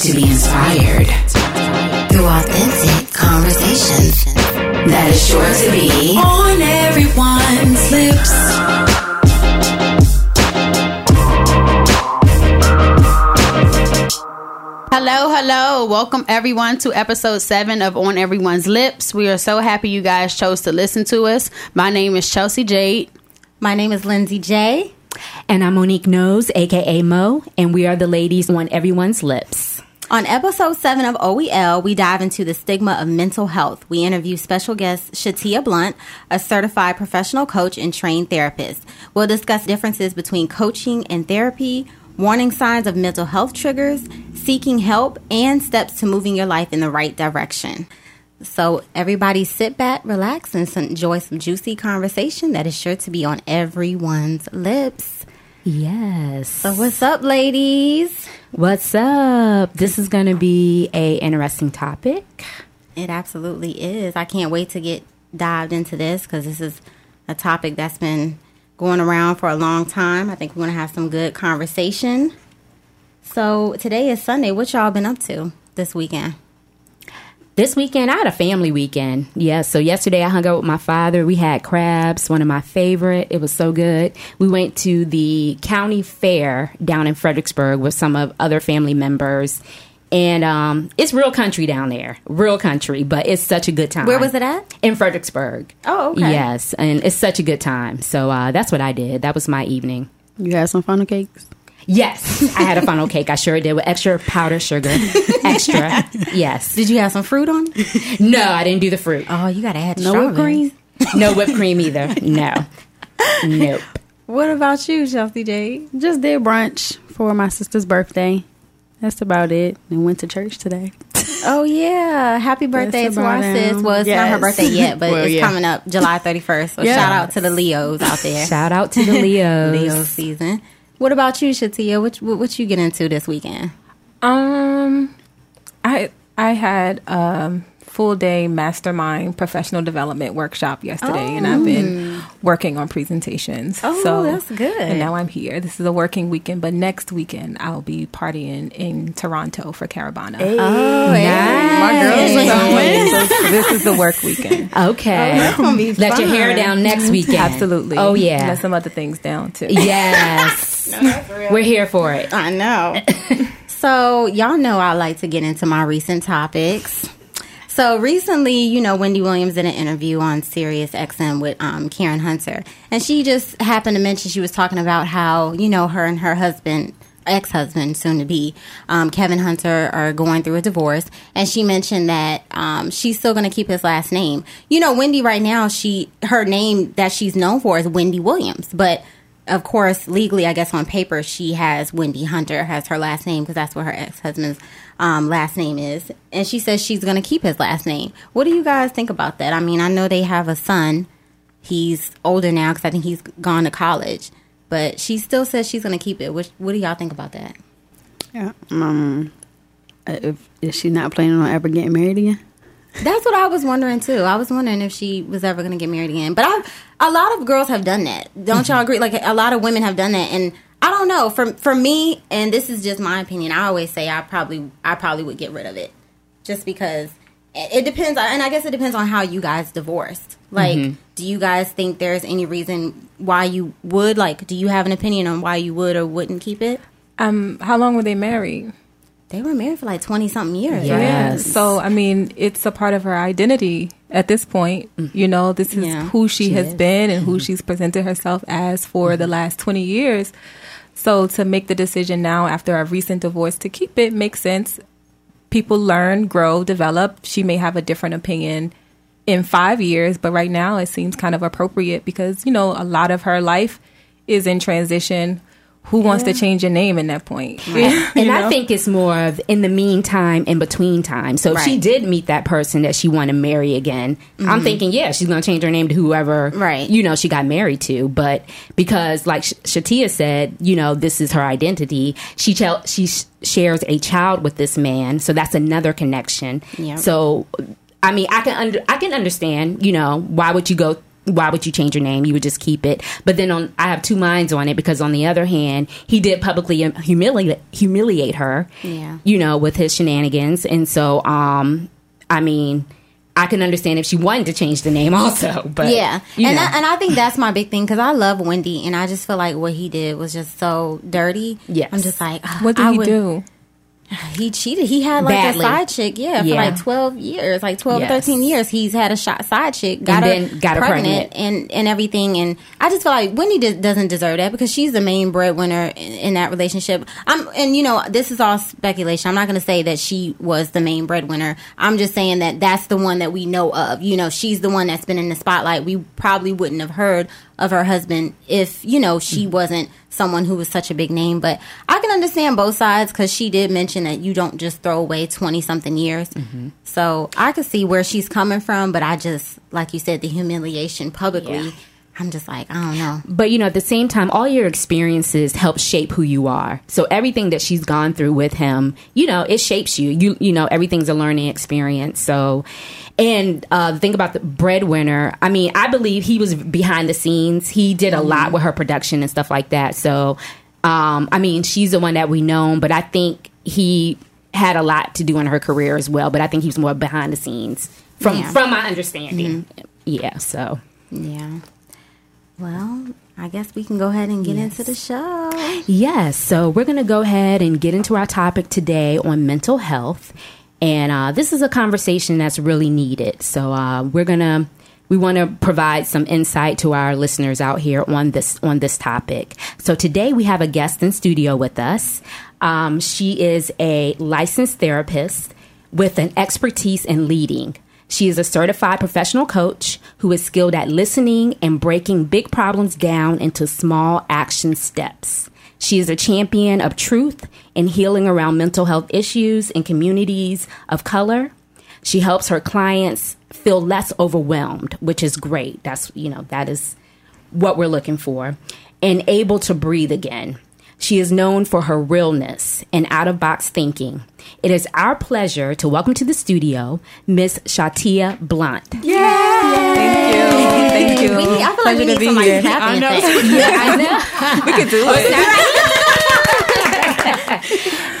to be inspired through authentic conversations that is sure to be on everyone's lips. Hello, hello. Welcome everyone to episode 7 of On Everyone's Lips. We are so happy you guys chose to listen to us. My name is Chelsea Jade. My name is Lindsay J. And I'm Monique Nose, aka Mo, and we are the ladies on everyone's lips. On episode 7 of OEL, we dive into the stigma of mental health. We interview special guest Shatia Blunt, a certified professional coach and trained therapist. We'll discuss differences between coaching and therapy, warning signs of mental health triggers, seeking help, and steps to moving your life in the right direction. So, everybody sit back, relax, and enjoy some juicy conversation that is sure to be on everyone's lips. Yes. So, what's up, ladies? What's up? This is going to be a interesting topic. It absolutely is. I can't wait to get dived into this because this is a topic that's been going around for a long time. I think we're going to have some good conversation. So today is Sunday. What y'all been up to this weekend? This weekend, I had a family weekend. Yeah, so yesterday I hung out with my father. We had crabs, one of my favorite. It was so good. We went to the county fair down in Fredericksburg with some of other family members. And um, it's real country down there, real country, but it's such a good time. Where was it at? In Fredericksburg. Oh, okay. Yes, and it's such a good time. So uh, that's what I did. That was my evening. You had some funnel cakes? Yes, I had a funnel cake. I sure did with extra powdered sugar. Extra. Yes. Did you have some fruit on? it? No, I didn't do the fruit. Oh, you got to add No whipped cream. No whipped cream either. No. Nope. What about you, Chelsea J? Just did brunch for my sister's birthday. That's about it. And went to church today. Oh yeah! Happy birthday to our sis. Well, it's not her birthday yet, but Well, it's yeah. coming up July thirty first. So Yes. shout out to the Leos out there. Shout out to the Leos. Leo season. What about you, Shatia? What, what you get into this weekend? Um, I I had um full day mastermind professional development workshop yesterday, and I've been oh. working on presentations. Oh, so that's good. And now I'm here. This is a working weekend, but next weekend I'll be partying in Toronto for Caribana. Oh, My girls So, are so this is the work weekend. Okay. Oh, gonna be Let your hair down next mm-hmm. weekend. Absolutely. Oh, yeah. Let some other things down too. Yes. We're here for it. I know. so y'all know I like to get into my recent topics. So recently, you know, Wendy Williams did an interview on Sirius XM with um, Karen Hunter, and she just happened to mention she was talking about how you know her and her husband, ex-husband, soon to be, um, Kevin Hunter, are going through a divorce, and she mentioned that um, she's still going to keep his last name. You know, Wendy right now, she her name that she's known for is Wendy Williams, but of course, legally, I guess on paper, she has Wendy Hunter has her last name because that's what her ex husband's um, last name is, and she says she's going to keep his last name. What do you guys think about that? I mean, I know they have a son. He's older now because I think he's gone to college, but she still says she's going to keep it. What, what do y'all think about that? Yeah. Um, if, is she not planning on ever getting married again? That's what I was wondering too. I was wondering if she was ever going to get married again. But I, a lot of girls have done that. Don't y'all agree? Like a lot of women have done that, and I don't know. For for me, and this is just my opinion. I always say I probably I probably would get rid of it, just because it, it depends. And I guess it depends on how you guys divorced. Like, do you guys think there's any reason why you would? Like, do you have an opinion on why you would or wouldn't keep it? Um, how long were they married? They were married for like twenty something years. Yeah. right? Yes. So I mean, it's a part of her identity at this point. Mm-hmm. You know, this is Yeah, who she, she has is. been and who mm-hmm. she's presented herself as for the mm-hmm. last twenty years. So to make the decision now after a recent divorce to keep it makes sense. People learn, grow, develop. She may have a different opinion in five years, but right now it seems kind of appropriate because you know a lot of her life is in transition. Who wants to change your name in that point? You And I know? think it's more of in the meantime, in between time. So if she did meet that person that she want to marry again, I'm mm-hmm. thinking, yeah, she's going to change her name to whoever, Right. you know, she got married to. But because, like Sh- Shatia said, you know, this is her identity. She ch- she sh- shares a child with this man, so that's another connection. Yep. So, I mean, I can under- I can understand, you know, why would you go why would you change your name? You would just keep it. But then on, I have two minds on it because on the other hand, he did publicly humiliate humiliate her. Yeah. You know, with his shenanigans, and so um, I mean. I can understand if she wanted to change the name also, but yeah, you and. I, and I think that's my big thing because I love Wendy, and I just feel like what he did was just so dirty. Yes. I'm just like, What did I he would- do? He cheated. He had like Badly. a side chick, yeah, for like twelve years, like 12 Yes. or thirteen years. He's had a shot side chick, got And her got her pregnant. and and everything. And I just feel like Wendy d- doesn't deserve that because she's the main breadwinner in, in that relationship. I'm and you know this is all speculation. I'm not going to say that she was the main breadwinner. I'm just saying that that's the one that we know of. You know, she's the one that's been in the spotlight. We probably wouldn't have heard of her husband if you know she Mm-hmm. wasn't someone who was such a big name. But I can understand both sides because she did mention that you don't just throw away twenty something years. Mm-hmm. So I could see where she's coming from. But I just like you said, the humiliation publicly. Yeah. I'm just like I don't know. But you know, at the same time, all your experiences help shape who you are. So everything that she's gone through with him, you know, it shapes you. You you know, everything's a learning experience. So and uh, the thing about the breadwinner, I mean, I believe he was behind the scenes. He did a lot with her production and stuff like that. So, um, I mean, she's the one that we know, but I think he had a lot to do in her career as well. But I think he was more behind the scenes from Yeah. from my understanding. Yeah. So. Yeah. Well, I guess we can go ahead and get into the show. Yes, so we're going to go ahead and get into our topic today on mental health. And uh, this is a conversation that's really needed. So uh, we're going to we want to provide some insight to our listeners out here on this on this topic. So today we have a guest in studio with us. Um, she is a licensed therapist with an expertise in leading. She is a certified professional coach who is skilled at listening and breaking big problems down into small action steps. She is a champion of truth and healing around mental health issues in communities of color. She helps her clients feel less overwhelmed, which is great. That's, you know, that is what we're looking for, and able to breathe again. She is known for her realness and out of box thinking. It is our pleasure to welcome to the studio Miss Shatia Blunt. Thank you. Thank you. We need, I feel like we Pleasure need to be some like here. clapping I know. We could do it.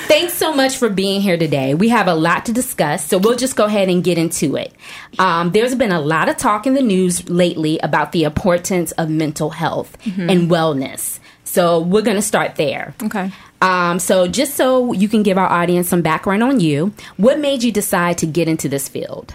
Thanks so much for being here today. We have a lot to discuss, so we'll just go ahead and get into it. Um, there's been a lot of talk in the news lately about the importance of mental health and wellness. So we're going to start there. Okay. Um, so just so you can give our audience some background on you, what made you decide to get into this field?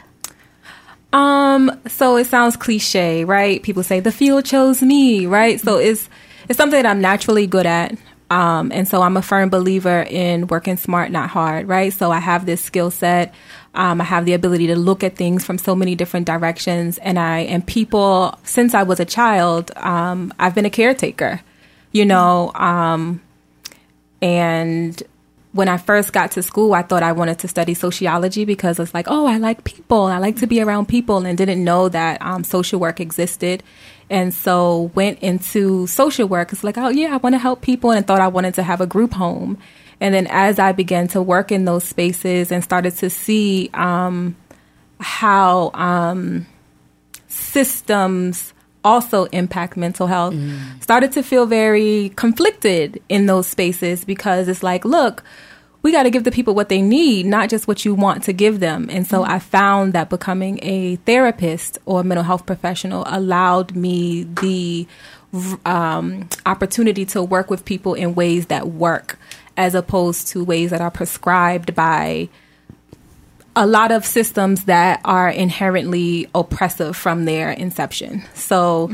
Um, so it sounds cliche, right? People say the field chose me, right? So it's it's something that I'm naturally good at. Um, and so I'm a firm believer in working smart, not hard, right? So I have this skill set. Um, I have the ability to look at things from so many different directions. And I, and people, since I was a child, um, I've been a caretaker, you know, um, and when I first got to school, I thought I wanted to study sociology because it's like, oh, I like people. I like to be around people and didn't know that um, social work existed. And so went into social work. It's like, oh, yeah, I want to help people and thought I wanted to have a group home. And then as I began to work in those spaces and started to see um, how um, systems also impact mental health. Started to feel very conflicted in those spaces because it's like look we got to give the people what they need not just what you want to give them. And so i found that becoming a therapist or a mental health professional allowed me the um, opportunity to work with people in ways that work as opposed to ways that are prescribed by a lot of systems that are inherently oppressive from their inception. So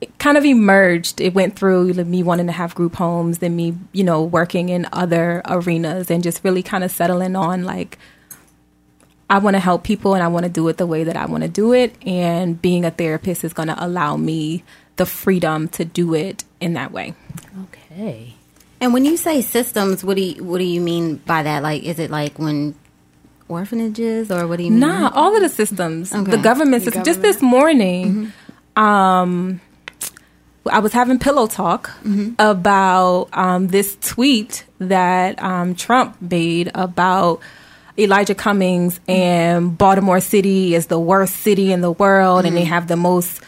it kind of emerged. It went through me wanting to have group homes, then me, you know, working in other arenas and just really kind of settling on like, I want to help people and I want to do it the way that I want to do it. And being a therapist is going to allow me the freedom to do it in that way. Okay. And when you say systems, what do you, what do you mean by that? Like, is it like when orphanages, or what do you mean? Nah, all of the systems, Okay. the government system. Just this morning, um, I was having pillow talk about um, this tweet that um, Trump made about Elijah Cummings and Baltimore City is the worst city in the world, and they have the most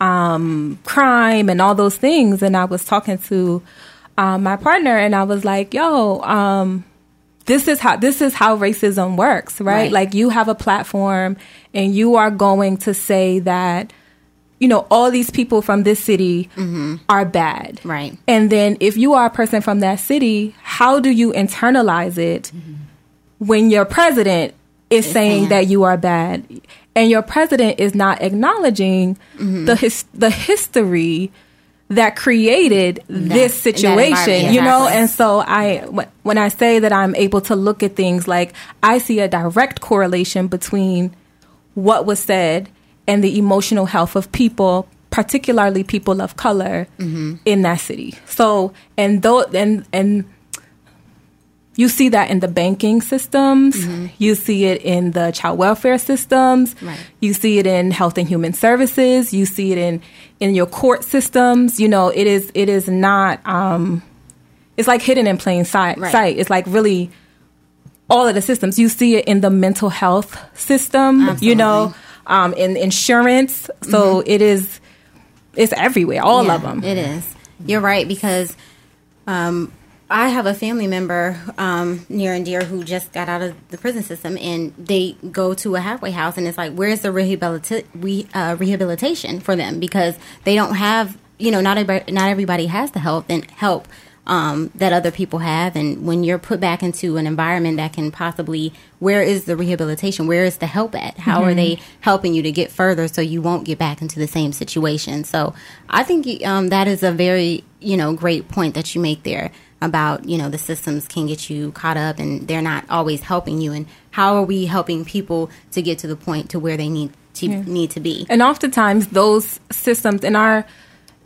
um, crime and all those things. And I was talking to um, my partner, and I was like, "Yo, um, this is how this is how racism works, right? Right. Like you have a platform, and you are going to say that." You know, all these people from this city mm-hmm. are bad. Right. And then if you are a person from that city, how do you internalize it mm-hmm. when your president is saying saying- that you are bad and your president is not acknowledging mm-hmm. the his, the history that created this situation you know? and so i when i say that i'm able to look at things like i see a direct correlation between what was said and the emotional health of people particularly people of color in that city. So and though and and you see that in the banking systems. You see it in the child welfare systems. Right. you see it in health and human services. You see it in in your court systems. You know it is it is not um it's like hidden in plain sight Right. sight. It's like really all of the systems. You see it in the mental health system you know um in insurance. So it is it's everywhere all Yeah, of them It is. You're right because um, I have a family member um, near and dear who just got out of the prison system, and they go to a halfway house, and it's like, where's the rehabilita- re- uh, rehabilitation for them? Because they don't have, you know, not everybody, not everybody has the help and help. Um, that other people have, and when you're put back into an environment that can possibly, where is the rehabilitation? Where is the help at? How are they helping you to get further so you won't get back into the same situation? So I think um, that is a very you know great point that you make there about you know the systems can get you caught up and they're not always helping you. And how are we helping people to get to the point to where they need to need to be? And oftentimes those systems in our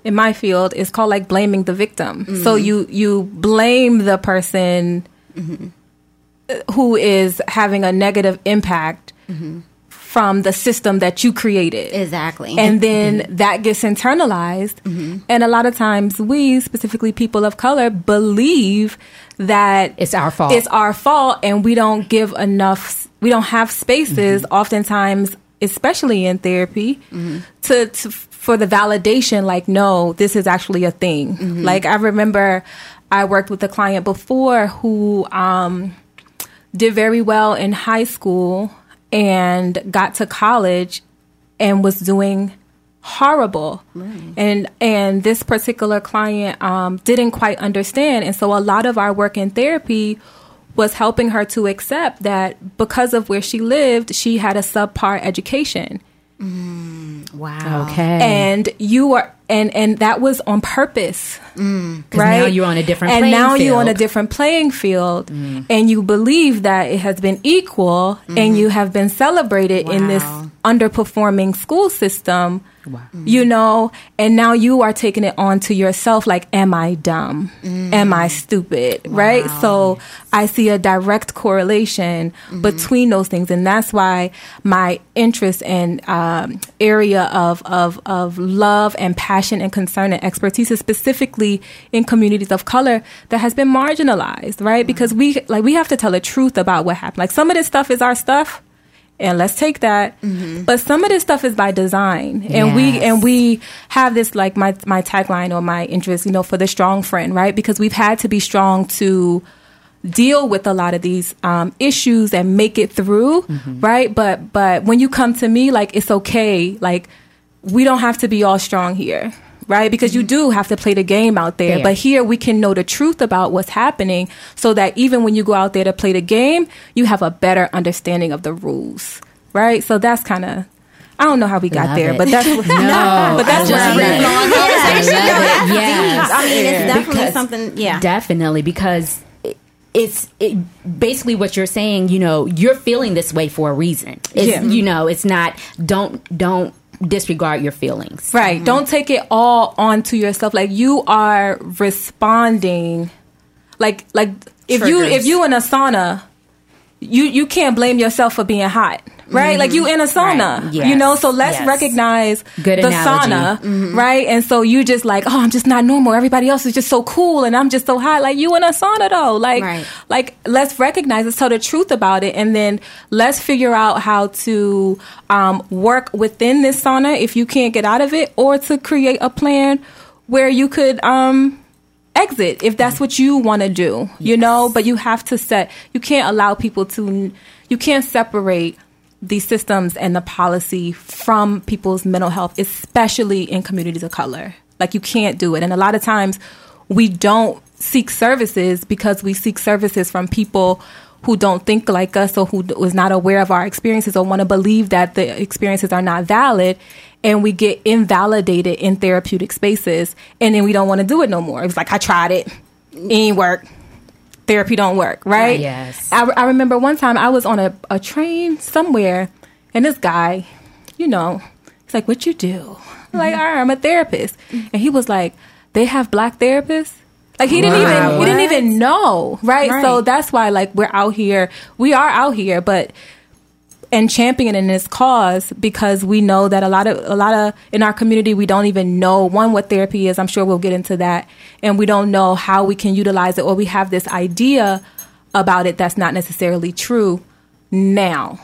in my field is called like blaming the victim. So mm-hmm. you you blame the person mm-hmm. who is having a negative impact mm-hmm. From the system that you created. Exactly. And then that gets internalized. Mm-hmm. And a lot of times we specifically people of color believe that It's our fault. it's our fault and we don't give enough we don't have spaces mm-hmm. oftentimes especially in therapy mm-hmm. to, to for the validation like no this is actually a thing. Like i remember i worked with a client before who um did very well in high school and got to college and was doing horrible. And and this particular client um, didn't quite understand. And so a lot of our work in therapy was helping her to accept that because of where she lived she had a subpar education. Wow. Okay. and you were and and that was on purpose. Mm. Right? now you're on a different and now you're on a field. different playing field mm. and you believe that it has been equal and mm-hmm. you have been celebrated in this underperforming school system Mm-hmm. you know and now you are taking it on to yourself like am i dumb? Mm. Am i stupid? Right? So i see a direct correlation mm-hmm. between those things and that's why my interest and um, area of, of, of love and passion and concern and expertise is specifically in communities of color that has been marginalized right? Mm-hmm. Because we like we have to tell the truth about what happened. Like some of this stuff is our stuff and let's take that. But some of this stuff is by design, and we and we have this like my my tagline or my interest, you know, for the strong friend, right? Because we've had to be strong to deal with a lot of these um, issues and make it through, right? But but when you come to me, like it's okay, like we don't have to be all strong here. Right, because you mm-hmm. do have to play the game out there, but here we can know the truth about what's happening so that even when you go out there to play the game, you have a better understanding of the rules. Right? So that's kind of I don't know how we got Love there, it. but that's what, No, but that's love really it. long I it. Yes. I mean, it's definitely Because- something. Yeah, Definitely, because it- it's it, basically what you're saying. You know, you're feeling this way for a reason. It's, Yeah. You know, it's not. Don't don't disregard your feelings. Right. Mm-hmm. Don't take it all onto yourself. Like you are responding like like if you if you in a sauna you you can't blame yourself for being hot right? Like you in a sauna Right. you know? So let's Yes. recognize Good the analogy. sauna right? And so you just like oh i'm just not normal. Everybody else is just so cool and i'm just so hot. Like you in a sauna though. Like Right. like let's recognize it tell the truth about it and then let's figure out how to um, work within this sauna if you can't get out of it or to create a plan where you could um, exit if that's what you want to do you know? But you have to set you can't allow people to you can't separate the systems and the policy from people's mental health especially in communities of color. Like you can't do it. And a lot of times we don't seek services because we seek services from people who don't think like us or who was not aware of our experiences or want to believe that the experiences are not valid and we get invalidated in therapeutic spaces and then we don't want to do it no more. It's like i tried it. It ain't work. Therapy don't work right? Yes. i, I remember one time i was on a, a train somewhere and this guy you know he's like what you do? I'm like mm-hmm. all right, i'm a therapist. And he was like they have black therapists like he didn't even he didn't even know right? Right. so that's why like we're out here we are out here but and championing this cause because we know that a lot of a lot of in our community we don't even know one what therapy is. I'm sure we'll get into that, and we don't know how we can utilize it, or we have this idea about it that's not necessarily true now.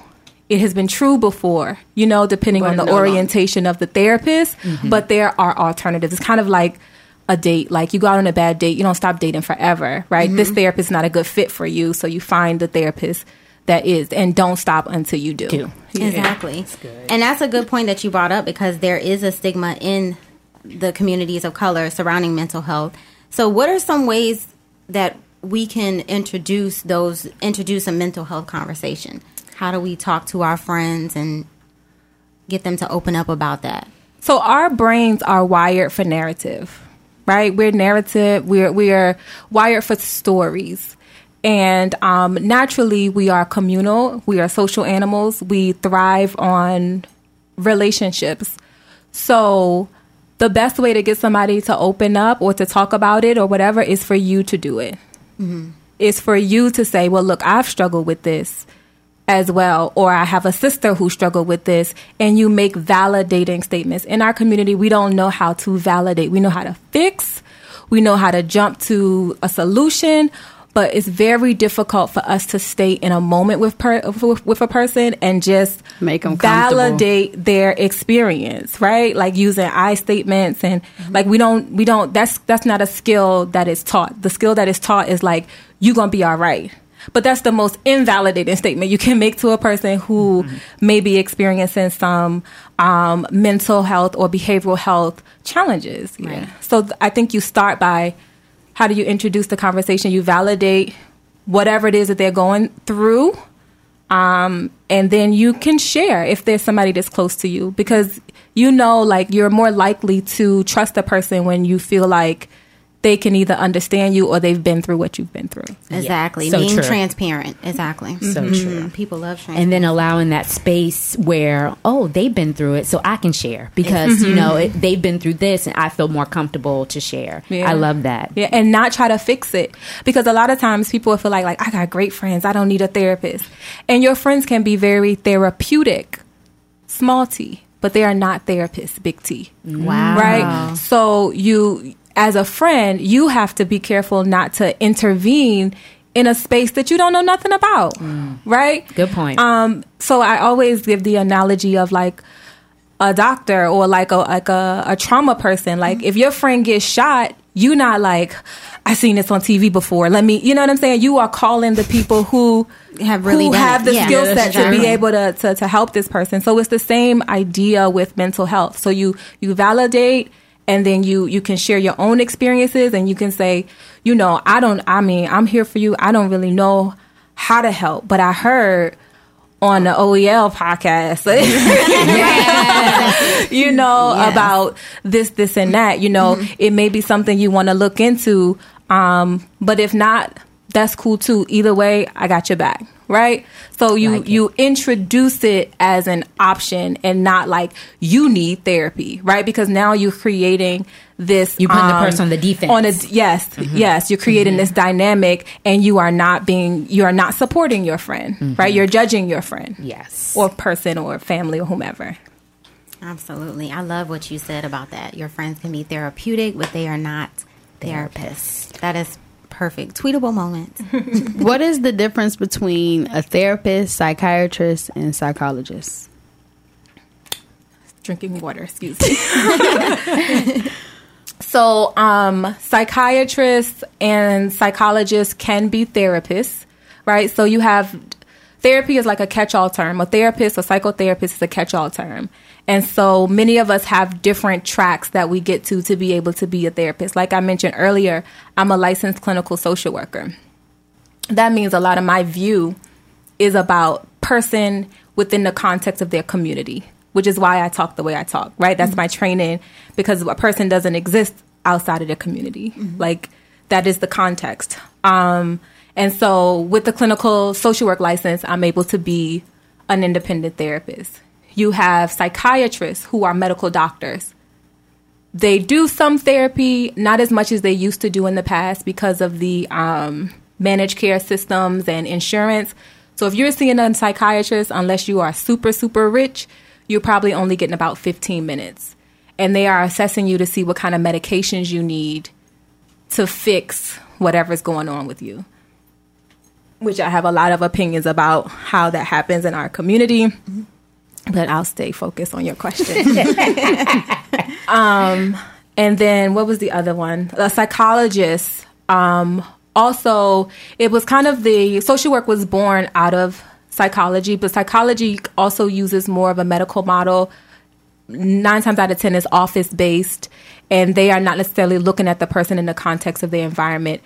It has been true before, you know, depending But on the no orientation of the therapist, but there are alternatives. It's kind of like a date. Like you go out on a bad date, you don't stop dating forever, right? This mm-hmm. therapist is not a good fit for you, so you find the therapist that is, and don't stop until you do. Do. Yeah. Exactly. And that's a good point that you brought up because there is a stigma in the communities of color surrounding mental health. So what are some ways that we can introduce those introduce a mental health conversation? How do we talk to our friends and get them to open up about that? So our brains are wired for narrative, right? We're narrative. We're we are wired for stories, and um, naturally we are communal. We are social animals. We thrive on relationships. So the best way to get somebody to open up or to talk about it or whatever is for you to do it. It's for you to say, "Well, look, I've struggled with this." As well, or I have a sister who struggled with this, and you make validating statements. In our community, we don't know how to validate. We know how to fix, we know how to jump to a solution, but it's very difficult for us to stay in a moment with per, with, with a person and just make them validate their experience, right? Like using I statements and mm-hmm. like we don't we don't that's that's not a skill that is taught. The skill that is taught is like you gonna be all right. But that's the most invalidating statement you can make to a person who may be experiencing some um, mental health or behavioral health challenges. Yeah. So th- I think you start by how do you introduce the conversation? You validate whatever it is that they're going through um, and then you can share if there's somebody that's close to you because you know like you're more likely to trust a person when you feel like they can either understand you or they've been through what you've been through Exactly. so Being true. transparent. Exactly. So Mhm. true. People love transparency. and then allowing that space where oh they've been through it so i can share because you know it, they've been through this and i feel more comfortable to share Yeah. i love that yeah and not try to fix it because a lot of times people feel like like i got great friends i don't need a therapist and your friends can be very therapeutic small t but they are not therapists big t wow. right? So you, as a friend, you have to be careful not to intervene in a space that you don't know nothing about, right? Good point. Um, so I always give the analogy of like a doctor or like a like a, a trauma person. Like if your friend gets shot, you not like I seen this on TV before. Let me, you know what I'm saying? You are calling the people who Have really who have it. the Yeah. skill Yeah, set to exactly. be able to, to to help this person. So it's the same idea with mental health. So you you validate and then you you can share your own experiences and you can say, you know, I don't I mean, I'm here for you. I don't really know how to help, but I heard on the OEL podcast, you know, Yes. about this, this, and that. You know, it may be something you want to look into. Um, but if not, that's cool too. Either way, I got your back. Right. So you, Like you introduce it as an option and not like you need therapy. Right. Because now you're creating this You putting the um, person on the defense. on a yes mm-hmm. yes you're creating mm-hmm. this dynamic and you are not being you are not supporting your friend mm-hmm. right you're judging your friend Yes. or person or family or whomever Absolutely. I love what you said about that. Your friends can be therapeutic, but they are not therapists. That is perfect. Tweetable moment. What is the difference between a therapist, psychiatrist, and psychologist? drinking water excuse me so um psychiatrists and psychologists can be therapists right so you have therapy is like a catch-all term a therapist a psychotherapist is a catch-all term and so many of us have different tracks that we get to to be able to be a therapist. Like i mentioned earlier i'm a licensed clinical social worker. That means a lot of my view is about person within the context of their community which is why i talk the way i talk right? That's my training because a person doesn't exist outside of their community. Like that is the context. Um, and so with the clinical social work license i'm able to be an independent therapist you have psychiatrists who are medical doctors they do some therapy, not as much as they used to do in the past because of the um, managed care systems and insurance. So if you're seeing a psychiatrist, unless you are super, super rich, you're probably only getting about 15 minutes. And they are assessing you to see what kind of medications you need to fix whatever's going on with you. Which I have a lot of opinions about how that happens in our community. But I'll stay focused on your question. Um, and then what was the other one? A psychologist. Um, also, it was kind of the social work was born out of psychology, but psychology also uses more of a medical model. Nine times out of ten is office based, and they are not necessarily looking at the person in the context of their environment.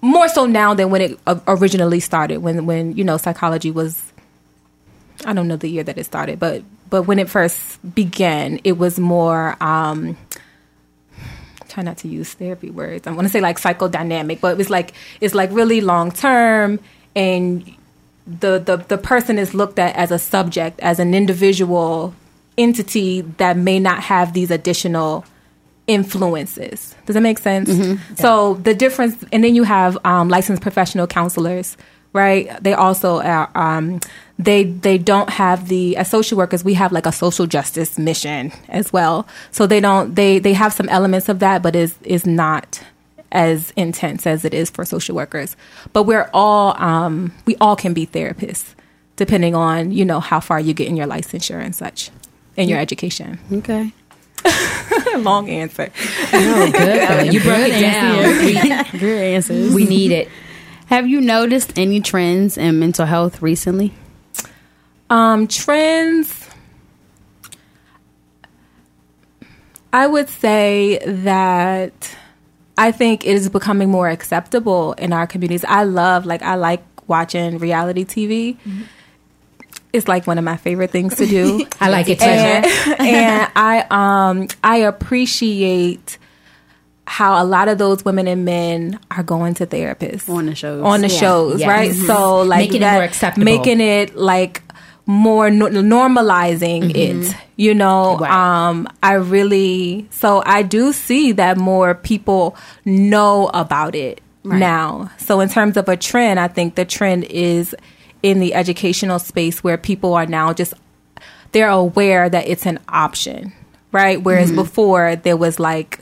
More so now than when it originally started. When when you know psychology was I don't know the year that it started, but but when it first began, it was more. Um, try not to use therapy words. I want to say like psychodynamic, but it was like it's like really long term, and the the the person is looked at as a subject, as an individual entity that may not have these additional influences. Does that make sense? So the difference, and then you have um, licensed professional counselors, right? They also are. Um, they they don't have the as social workers we have like a social justice mission as well so they don't they they have some elements of that but is is not as intense as it is for social workers but we're all um we all can be therapists depending on you know how far you get in your licensure and such in your education Okay. long answer Oh, good. You broke it down. Good answers. we need it. Have you noticed any trends in mental health recently? Um, trends. I would say that I think it is becoming more acceptable in our communities. I love, like, I like watching reality TV. It's like one of my favorite things to do. I like it too. and, and I um I appreciate how a lot of those women and men are going to therapists On the shows. on the Yeah. shows, right? So like Making it that- more acceptable. making it like more no- normalizing it. You know, Right. um, I really so I do see that more people know about it now. So in terms of a trend, I think the trend is in the educational space where people are now just they're aware that it's an option, right? Whereas before there was like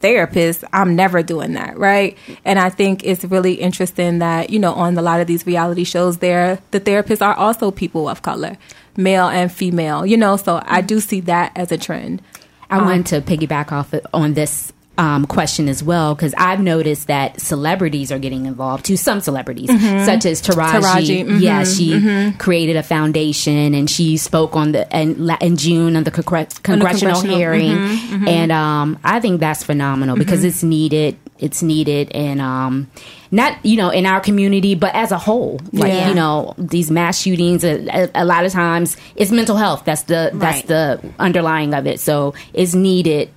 therapist, I'm never doing that, right? And I think it's really interesting that, you know, on a lot of these reality shows there, the therapists are also people of color, male and female, you know, so I do see that as a trend. I wanted um, to piggyback off on this um, question as well because I've noticed that celebrities are getting involved too. Some celebrities, such as Taraji, Taraji, mhm, yeah, she created a foundation and she spoke on the in, la- in June on the congre- congressional, congressional, hearing, and um, I think that's phenomenal because it's needed. It's needed and um, not you know in our community, but as a whole, like Yeah. you know these mass shootings. A, a, a lot of times it's mental health. That's the that's Right. the underlying of it. So it's needed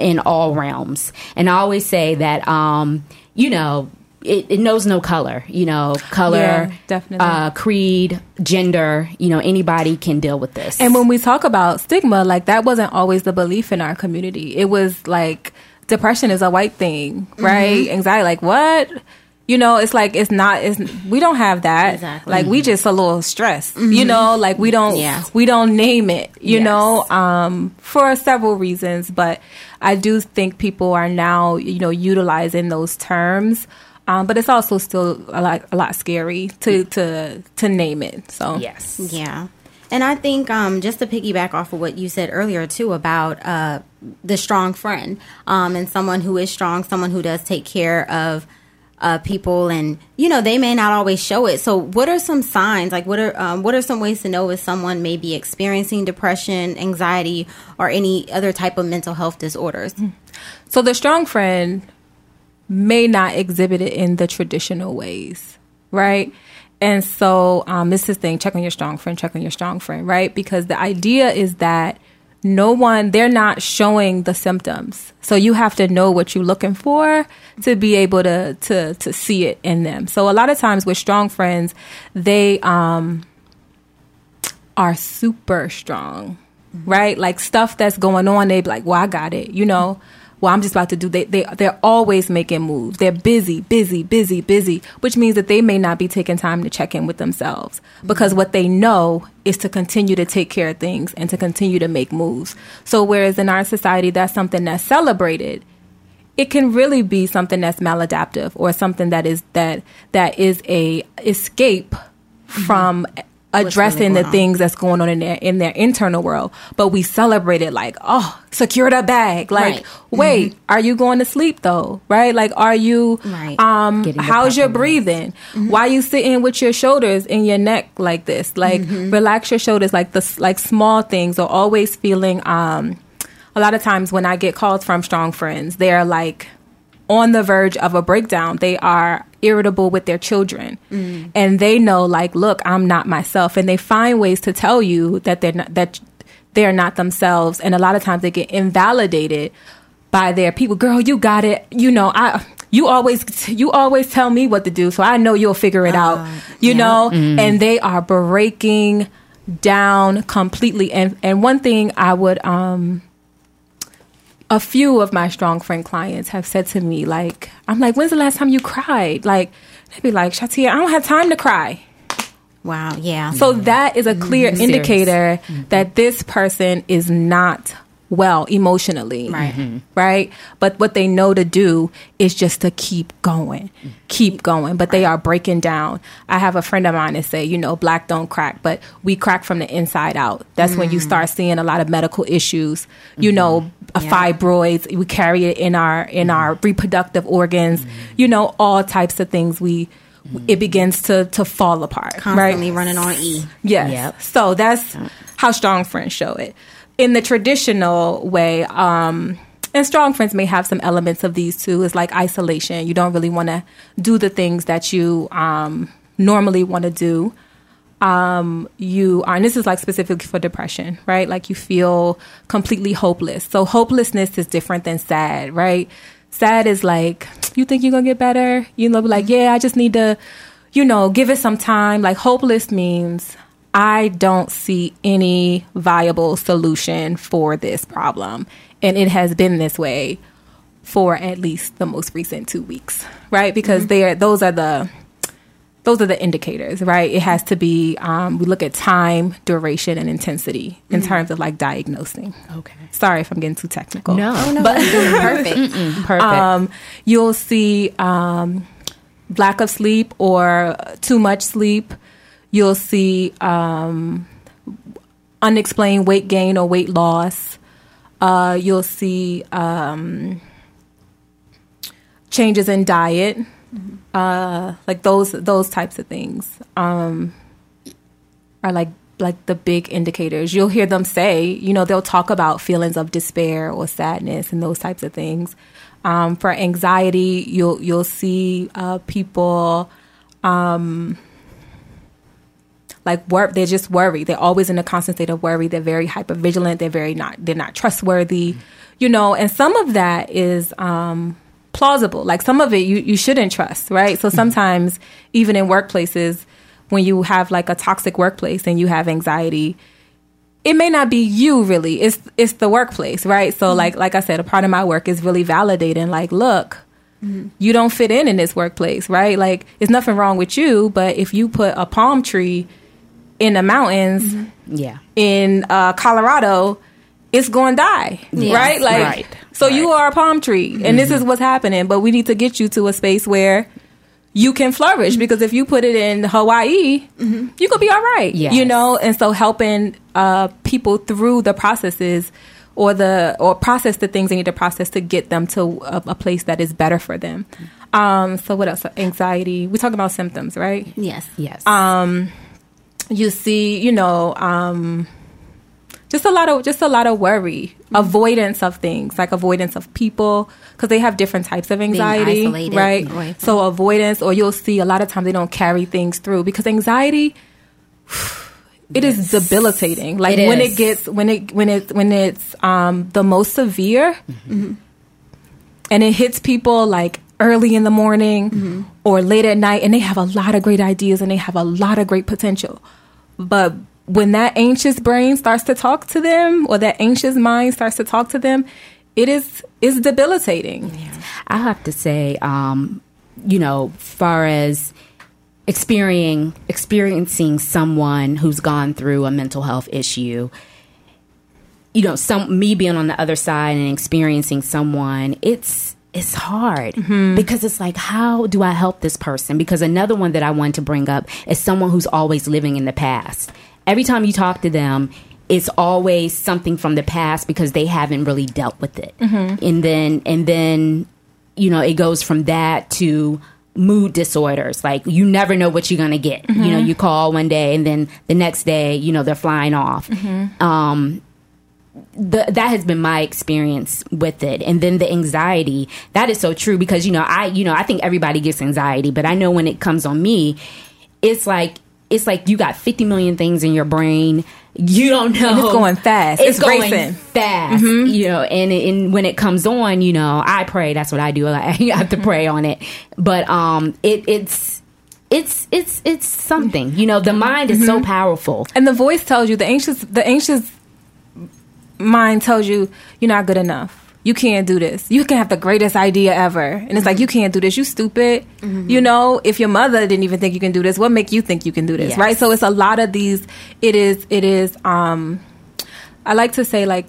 in all realms. And I always say that, um, you know, it, it knows no color, you know, color, Yeah, definitely. uh, creed, gender. You know, anybody can deal with this. And when we talk about stigma, like that wasn't always the belief in our community. It was like depression is a white thing, right? Anxiety, like what? You know, it's like it's not. It's we don't have that. Exactly. Like we just a little stressed. You know, like we don't. Yeah. We don't name it. You Yes. know, um, for several reasons, but I do think people are now, you know, utilizing those terms. Um, but it's also still a lot, a lot scary to to to name it. So yes, Yeah. And I think um, just to piggyback off of what you said earlier too about uh, the strong friend um, and someone who is strong, someone who does take care of uh, people, and you know they may not always show it. So, what are some signs? Like, what are um, what are some ways to know if someone may be experiencing depression, anxiety, or any other type of mental health disorders? So the strong friend may not exhibit it in the traditional ways, right? And so um, this is the thing: check on your strong friend, check on your strong friend, right? Because the idea is that no one they're not showing the symptoms, so you have to know what you're looking for to be able to to to see it in them. So a lot of times with strong friends, they um are super strong, right? Like stuff that's going on, they be like, "Well, I got it," you know. Well, I'm just about to do. They they they're always making moves. They're busy, busy, busy, busy, which means that they may not be taking time to check in with themselves because what they know is to continue to take care of things and to continue to make moves. So, whereas in our society, that's something that's celebrated it can really be something that's maladaptive or something that is that that is a escape mm-hmm. from addressing the on. things that's going on in their in their internal world. But we celebrate it like oh secure the bag. Like Right. wait are you going to sleep though? Right? Like are you Right. um Getting how's your breathing? Why you sitting with your shoulders in your neck like this? Like relax your shoulders. Like the like small things are always feeling um a lot of times when I get calls from strong friends, they're like on the verge of a breakdown. They are irritable with their children. Mm. And they know like, look, I'm not myself and they find ways to tell you that they're not that they're not themselves and a lot of times they get invalidated by their people. Girl, you got it. You know, I you always you always tell me what to do, so I know you'll figure it uh, out. You know, mm-hmm. and they are breaking down completely and and one thing I would um a few of my strong friend clients have said to me, like, I'm like, when's the last time you cried? Like, they'd be like, Shatia, I don't have time to cry. Wow. Yeah. So that is a clear mm-hmm. Serious. indicator mm-hmm. that this person is not well emotionally. Right. Mm-hmm. Right. But what they know to do is just to keep going, keep going. But they are breaking down. I have a friend of mine that say, you know, black don't crack, but we crack from the inside out. That's when you mm. start seeing a lot of medical issues, you know, mm-hmm. uh, Yeah. fibroids. We carry it in our in mm-hmm. our reproductive organs, you know, all types of things we it begins to to fall apart. Constantly right? running on E. Yes. Yep. So that's how strong friends show it. In the traditional way, um, and strong friends may have some elements of these too, is like isolation. You don't really want to do the things that you um, normally want to do. Um, you are, and this is like specifically for depression, right? Like you feel completely hopeless. So hopelessness is different than sad, right? Sad is like, you think you're gonna get better? You know, like, yeah, I just need to, you know, give it some time. Like hopeless means I don't see any viable solution for this problem. And it has been this way for at least the most recent two weeks, right? Because they are, those are the, those are the indicators, right? It has to be, um, we look at time, duration, and intensity in terms of like diagnosing. Okay. Sorry if I'm getting too technical. No. Oh no. perfect. Perfect. Um, you'll see um, lack of sleep or too much sleep. You'll see um, unexplained weight gain or weight loss. Uh, you'll see um, changes in diet, uh, like those those types of things um, are like like the big indicators. You'll hear them say, you know, they'll talk about feelings of despair or sadness and those types of things. Um, for anxiety, you'll you'll see uh, people um, like work. They're just worried. They're always in a constant state of worry. They're very hypervigilant. They're very not. They're not trustworthy. You know, and some of that is um, plausible. Like some of it you, you shouldn't trust, right? So mm-hmm. sometimes even in workplaces, when you have like a toxic workplace and you have anxiety, it may not be you really. It's it's the workplace, right? So mm-hmm. like like I said, a part of my work is really validating like, look, mm-hmm. you don't fit in in this workplace, right? Like it's nothing wrong with you, but if you put a palm tree in the mountains Yeah. in uh, Colorado, it's going to die, Yes. right? Like, Right. so you are a palm tree, and this is what's happening. But we need to get you to a space where you can flourish because if you put it in Hawaii, you could be all right, Yes. you know. And so helping uh, people through the processes or the or process the things they need to process to get them to a, a place that is better for them. Um, so what else? Anxiety. We talk about symptoms, right? Yes. Yes. You see, you know, um, just a lot of just a lot of worry, avoidance of things, like avoidance of people, because they have different types of anxiety, isolated right? So avoidance, or you'll see a lot of times they don't carry things through because anxiety. It is debilitating. Like It when is. it gets when it when it when it's um, the most severe, and it hits people like early in the morning or late at night and they have a lot of great ideas and they have a lot of great potential but when that anxious brain starts to talk to them or that anxious mind starts to talk to them it is is debilitating. I have to say, um, you know, far as experiencing experiencing someone who's gone through a mental health issue, you know, some me being on the other side and experiencing someone, it's it's hard mm-hmm. because it's like, how do I help this person? Because another one that I want to bring up is someone who's always living in the past. Every time you talk to them, it's always something from the past because they haven't really dealt with it. Mm-hmm. And then and then you know, it goes from that to mood disorders. Like you never know what you're gonna get. You know, mm-hmm. you call one day and then the next day, you know, they're flying off. Um, the, that has been my experience with it. And then the anxiety that is so true because you know i you know i think everybody gets anxiety but i know when it comes on me it's like it's like you got 50 million things in your brain. You don't know. And it's going fast. it's, It's going racing. fast mm-hmm. you know and, and when it comes on you know i pray. That's what i do. I have to pray on it. But um it it's it's it's it's something. You know the mm-hmm. mind is so mm-hmm. powerful. And the voice tells you the anxious the anxious mind tells you you're not good enough. You can't do this. You can have the greatest idea ever. And it's like mm-hmm. you can't do this. You stupid. Mm-hmm. You know if your mother didn't even think you can do this what make you think you can do this Yes. right so it's a lot of these it is it is um i like to say like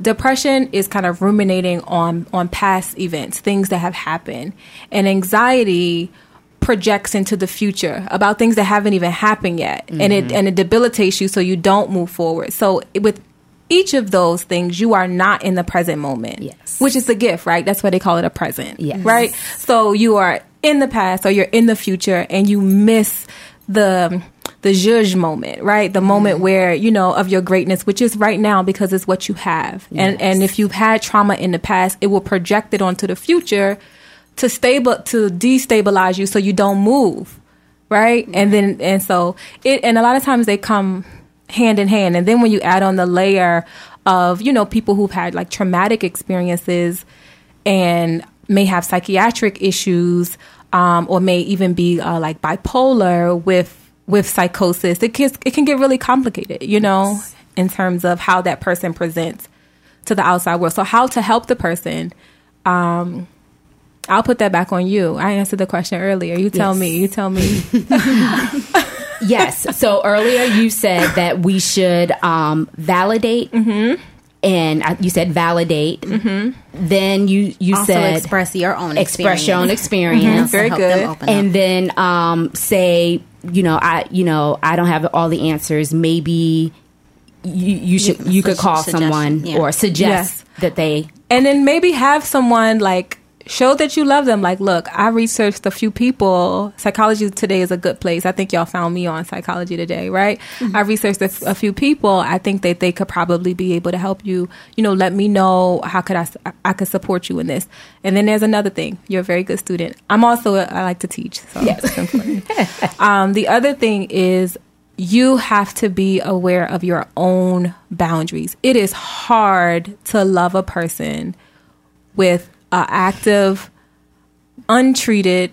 depression is kind of ruminating on on past events things that have happened. And anxiety projects into the future about things that haven't even happened yet. And it mm-hmm. and it debilitates you so you don't move forward. So with each of those things you are not in the present moment. Yes. which is the gift right? That's why they call it a present Yes. right? So you are in the past or you're in the future and you miss the the judge moment right? The moment mm-hmm. where you know of your greatness which is right now because it's what you have. And and if you've had trauma in the past it will project it onto the future to stable to destabilize you so you don't move right? And then and so it and a lot of times they come hand in hand and then when you add on the layer of you know people who've had like traumatic experiences and may have psychiatric issues um, or may even be uh, like bipolar with with psychosis it can it can get really complicated you know in terms of how that person presents to the outside world so how to help the person um, I'll put that back on you. I answered the question earlier. You tell Yes. me. You tell me. yes. So earlier you said that we should um, validate, and uh, you said validate. Mm-hmm. Then you you Also said express your own express your own experience. experience, Also Very help good. and up. then um, say you know I you know I don't have all the answers. Maybe you you should can you could call suggestion, someone yeah. or suggest Yes. that they and then maybe have someone like show that you love them. Like, look, I researched a few people. Psychology Today is a good place. I think y'all found me on Psychology Today, right? I researched a few people. I think that they could probably be able to help you. You know, let me know how could I I could support you in this. And then there's another thing. You're a very good student. I'm also a, I like to teach. So it's important. um, the other thing is you have to be aware of your own boundaries. It is hard to love a person with active untreated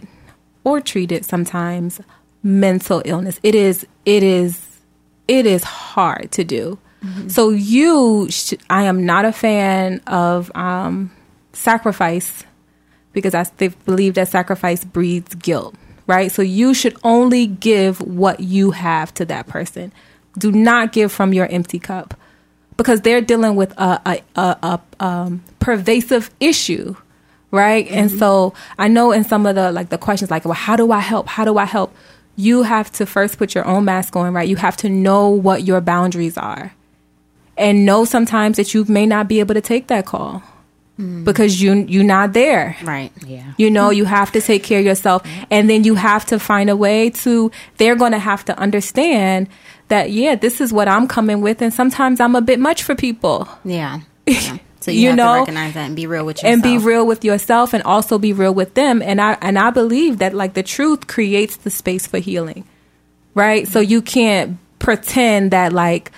or treated sometimes mental illness. It is it is it is hard to do. So you, sh- I am not a fan of um, sacrifice because I they believe that sacrifice breeds guilt, right? So you should only give what you have to that person. Do not give from your empty cup because they're dealing with a a, a, a um, pervasive issue, right? And mm-hmm. so I know in some of the like the questions like, well, how do I help? How do I help? You have to first put your own mask on, right? You have to know what your boundaries are and know sometimes that you may not be able to take that call mm. because you you're not there. Right. Yeah. You know, you have to take care of yourself and then you have to find a way to they're going to have to understand that yeah, this is what I'm coming with and sometimes I'm a bit much for people. Yeah. Yeah. So you, You have know, to recognize that and be real with yourself. And be real with yourself and also be real with them and I and I believe that like the truth creates the space for healing. Right? So you can't pretend that like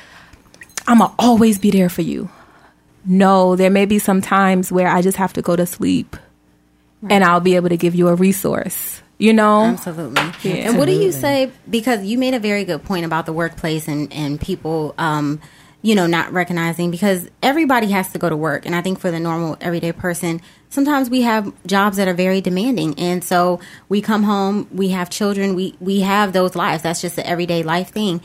I'm going to always be there for you. No, there may be some times where I just have to go to sleep and I'll be able to give you a resource. You know? Absolutely. And what do you say? Because you made a very good point about the workplace and and people, um, you know, not recognizing because everybody has to go to work, and I think for the normal everyday person, sometimes we have jobs that are very demanding, and so we come home, we have children, we we have those lives. That's just the everyday life thing.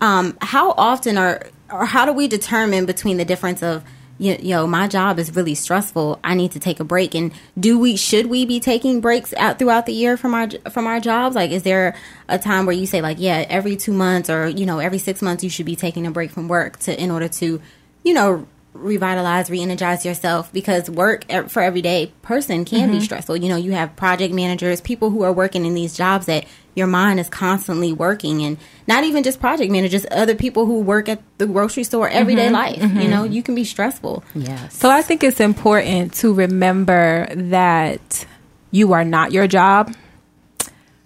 Um, how often are or how do we determine between the difference of you, yo, my job is really stressful. I need to take a break. And do we should we be taking breaks out throughout the year from our from our jobs? Like, is there a time where you say like, yeah, every two months or you know every six months you should be taking a break from work to in order to, you know, revitalize, re-energize yourself because work for everyday person can be mm-hmm. stressful. You know, you have project managers, people who are working in these jobs that your mind is constantly working and not even just project managers, other people who work at the grocery store everyday mm-hmm. life. You mm-hmm. know, you can be stressful. Yes. So I think it's important to remember that you are not your job.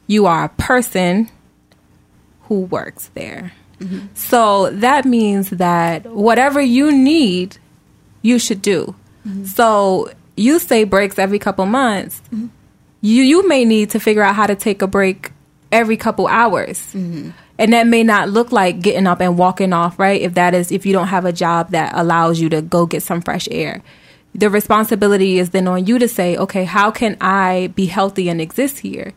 You are a person who works there. Mm-hmm. So that means that whatever you need, you should do. So you say breaks every couple months. You you may need to figure out how to take a break every couple hours. And that may not look like getting up and walking off, right? If that is if you don't have a job that allows you to go get some fresh air. The responsibility is then on you to say, okay, how can I be healthy and exist here?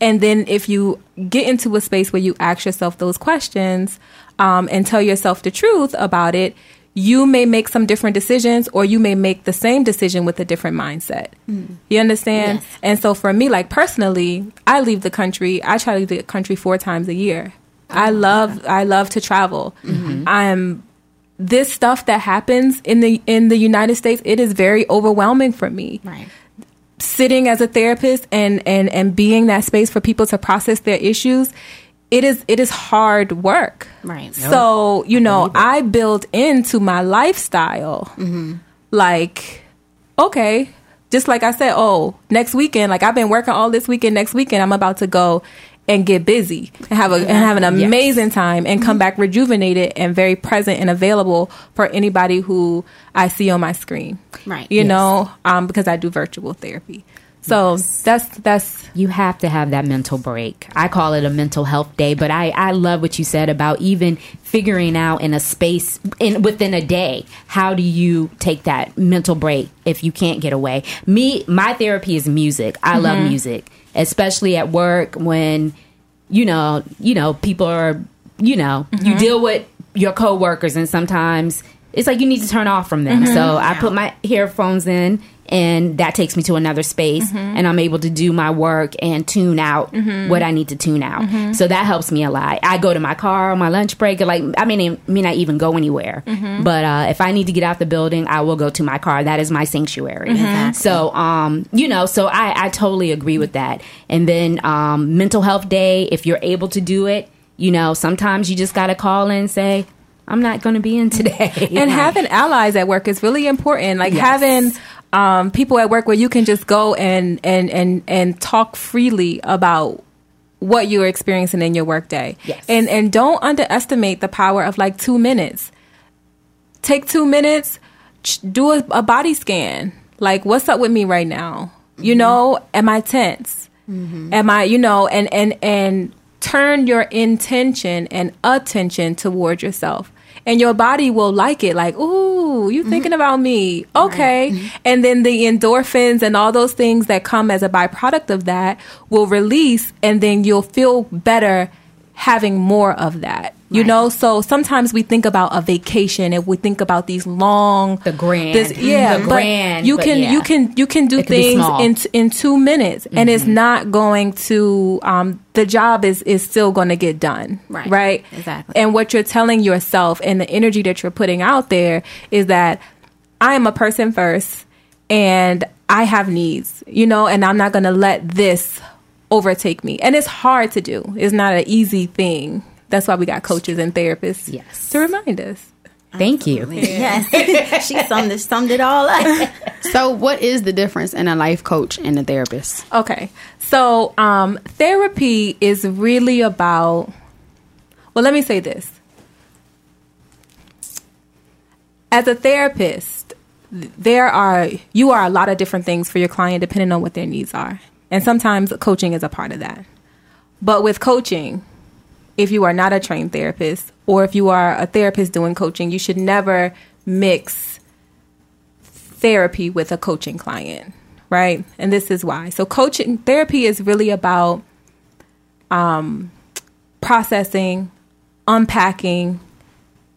And then if you get into a space where you ask yourself those questions um, and tell yourself the truth about it, you may make some different decisions or you may make the same decision with a different mindset. Mm. You understand? Yes. And so for me, like personally, I leave the country. I try to leave the country four times a year. Oh, I love I love to travel. Mm-hmm. I'm this stuff that happens in the in the United States, it is very overwhelming for me Right. sitting as a therapist and and and being that space for people to process their issues it is it is hard work Right. so you know i build into my lifestyle like okay just like i said oh next weekend like i've been working all this weekend next weekend i'm about to go and get busy and have a and have an amazing time and come back rejuvenated and very present and available for anybody who I see on my screen. Right. You Yes. know, um, because I do virtual therapy. So that's that's you have to have that mental break. I call it a mental health day, but I, I love what you said about even figuring out in a space in within a day how do you take that mental break if you can't get away. Me, my therapy is music. I love mm-hmm. music, especially at work when you know you know people are you know you mm-hmm. deal with your coworkers and sometimes it's like you need to turn off from them. Mm-hmm. So I put my earphones in and that takes me to another space and I'm able to do my work and tune out what I need to tune out. So that helps me a lot. I go to my car on my lunch break like I mean may not even go anywhere. But uh, if I need to get out the building, I will go to my car. That is my sanctuary. So um you know, so I I totally agree with that. And then um mental health day if you're able to do it, you know, sometimes you just got to call in and say I'm not going to be in today. and having allies at work is really important. Like having um, people at work where you can just go and and and and talk freely about what you're experiencing in your workday. Yes. And and don't underestimate the power of like two minutes. Take two minutes, ch- do a, a body scan. Like, what's up with me right now? You know, am I tense? Am I, you know, and and and turn your intention and attention toward yourself. And your body will like it, like, ooh, you mm-hmm. thinking about me. Okay. Mm-hmm. And then the endorphins and all those things that come as a byproduct of that will release, and then you'll feel better having more of that. You Right. know, so sometimes we think about a vacation and we think about these long, The grand. this, yeah, The grand, you can yeah. you can you can do It things in in two minutes, and it's not going to. Um, the job is is still going to get done, Right. Right, Exactly. And what you're telling yourself and the energy that you're putting out there is that I am a person first, and I have needs, you know, and I'm not going to let this overtake me. And it's hard to do. It's not an easy thing. That's why we got coaches and therapists, Yes. to remind us. Thank you. Yes, she summed it, summed it all up. So, what is the difference in a life coach and a therapist? Okay. So, um, therapy is really about, well, let me say this. As a therapist, there are, you are a lot of different things for your client depending on what their needs are. And sometimes coaching is a part of that. But with coaching, if you are not a trained therapist or if you are a therapist doing coaching, you should never mix therapy with a coaching client, right? And this is why. So coaching therapy is really about um, processing, unpacking,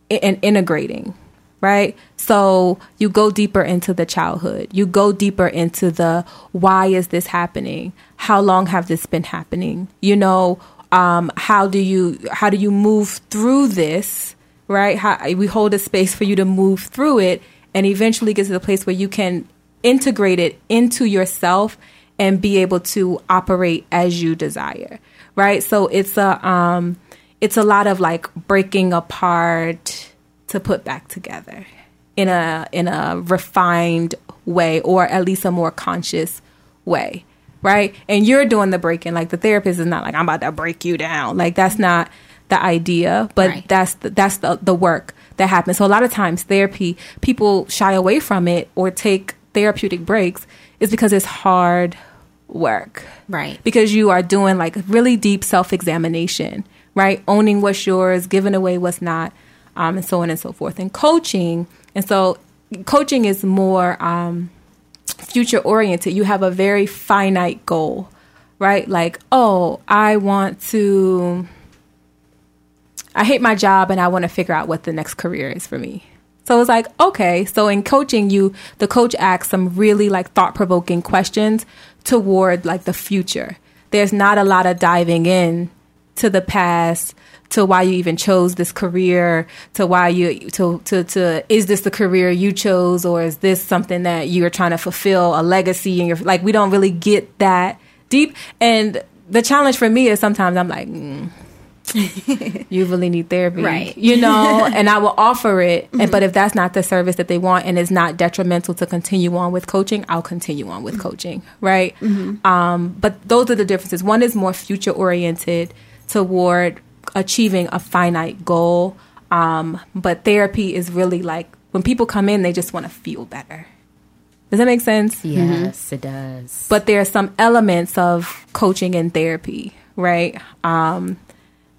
and integrating, right? So you go deeper into the childhood. You go deeper into the why is this happening? How long have this been happening? You know, um, how do you how do you move through this? Right? How, we hold a space for you to move through it, and eventually get to the place where you can integrate it into yourself and be able to operate as you desire. Right? So it's a um, it's a lot of like breaking apart to put back together in a in a refined way or at least a more conscious way right and you're doing the breaking like the therapist is not like i'm about to break you down like that's not the idea but Right. that's the, that's the, the work that happens so a lot of times therapy people shy away from it or take therapeutic breaks is because it's hard work Right. because you are doing like really deep self examination, right? Owning what's yours, giving away what's not, um, and so on and so forth. And coaching, and so coaching is more um, future oriented. You have a very finite goal, right? Like, oh, I want to. I hate my job and I want to figure out what the next career is for me. So it's like, okay, so in coaching you the coach asks some really like thought-provoking questions toward like the future. There's not a lot of diving in to the past, to why you even chose this career, to why you to to to is this the career you chose or is this something that you're trying to fulfill a legacy and you're like we don't really get that deep and the challenge for me is sometimes I'm like mm, you really need therapy, Right. You know, and I will offer it. And, but if that's not the service that they want and it's not detrimental to continue on with coaching, I'll continue on with coaching, right? Um, but those are the differences. One is more future oriented toward achieving a finite goal. Um, but therapy is really like when people come in, they just want to feel better. Does that make sense? Yes, it does. but there are some elements of coaching and therapy, right? Um,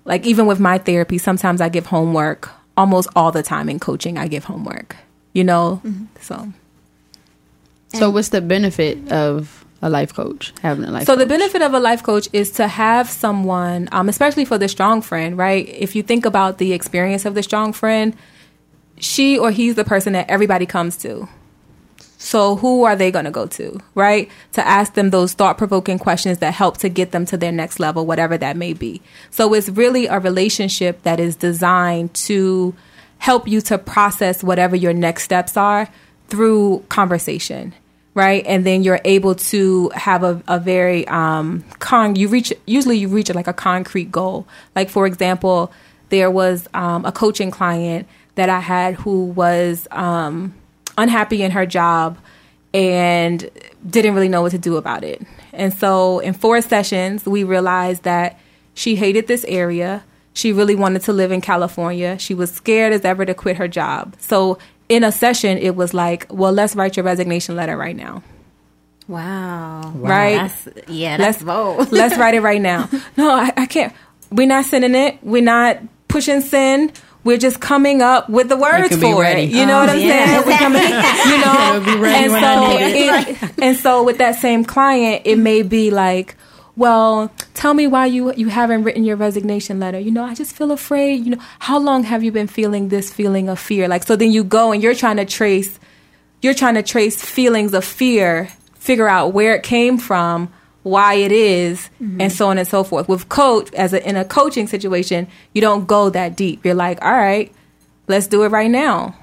like even with my therapy, sometimes I give homework. Almost all the time in coaching, I give homework. You know, so So, what's the benefit of a life coach? Having a life. so the benefit of a life coach is to have someone, um, especially for the strong friend, right? If you think about the experience of the strong friend, she or he's the person that everybody comes to. So who are they going to go to, right? To ask them those thought-provoking questions that help to get them to their next level, whatever that may be. So it's really a relationship that is designed to help you to process whatever your next steps are through conversation, right? And then you're able to have a, a very um con you reach usually you reach like a concrete goal. Like for example, there was um, a coaching client that I had who was um unhappy in her job and didn't really know what to do about it. And so in four sessions, we realized that she hated this area. She really wanted to live in California. She was scared as ever to quit her job. So in a session, it was like, well, let's write your resignation letter right now. Wow. Right? That's, yeah, that's let's, bold. let's write it right now. No, I, I can't. We're not sending it. We're not pushing send. We're just coming up with the words can for ready. it. You know oh, what I'm yeah. saying? We're coming, you know. It'll be ready and so, it, and so with that same client, it may be like, well, tell me why you you haven't written your resignation letter. You know, I just feel afraid. You know, how long have you been feeling this feeling of fear? Like, so then you go and you're trying to trace, you're trying to trace feelings of fear, figure out where it came from, why it is, mm-hmm. and so on and so forth. With coach, as a, in a coaching situation, you don't go that deep. You're like, all right, let's do it right now.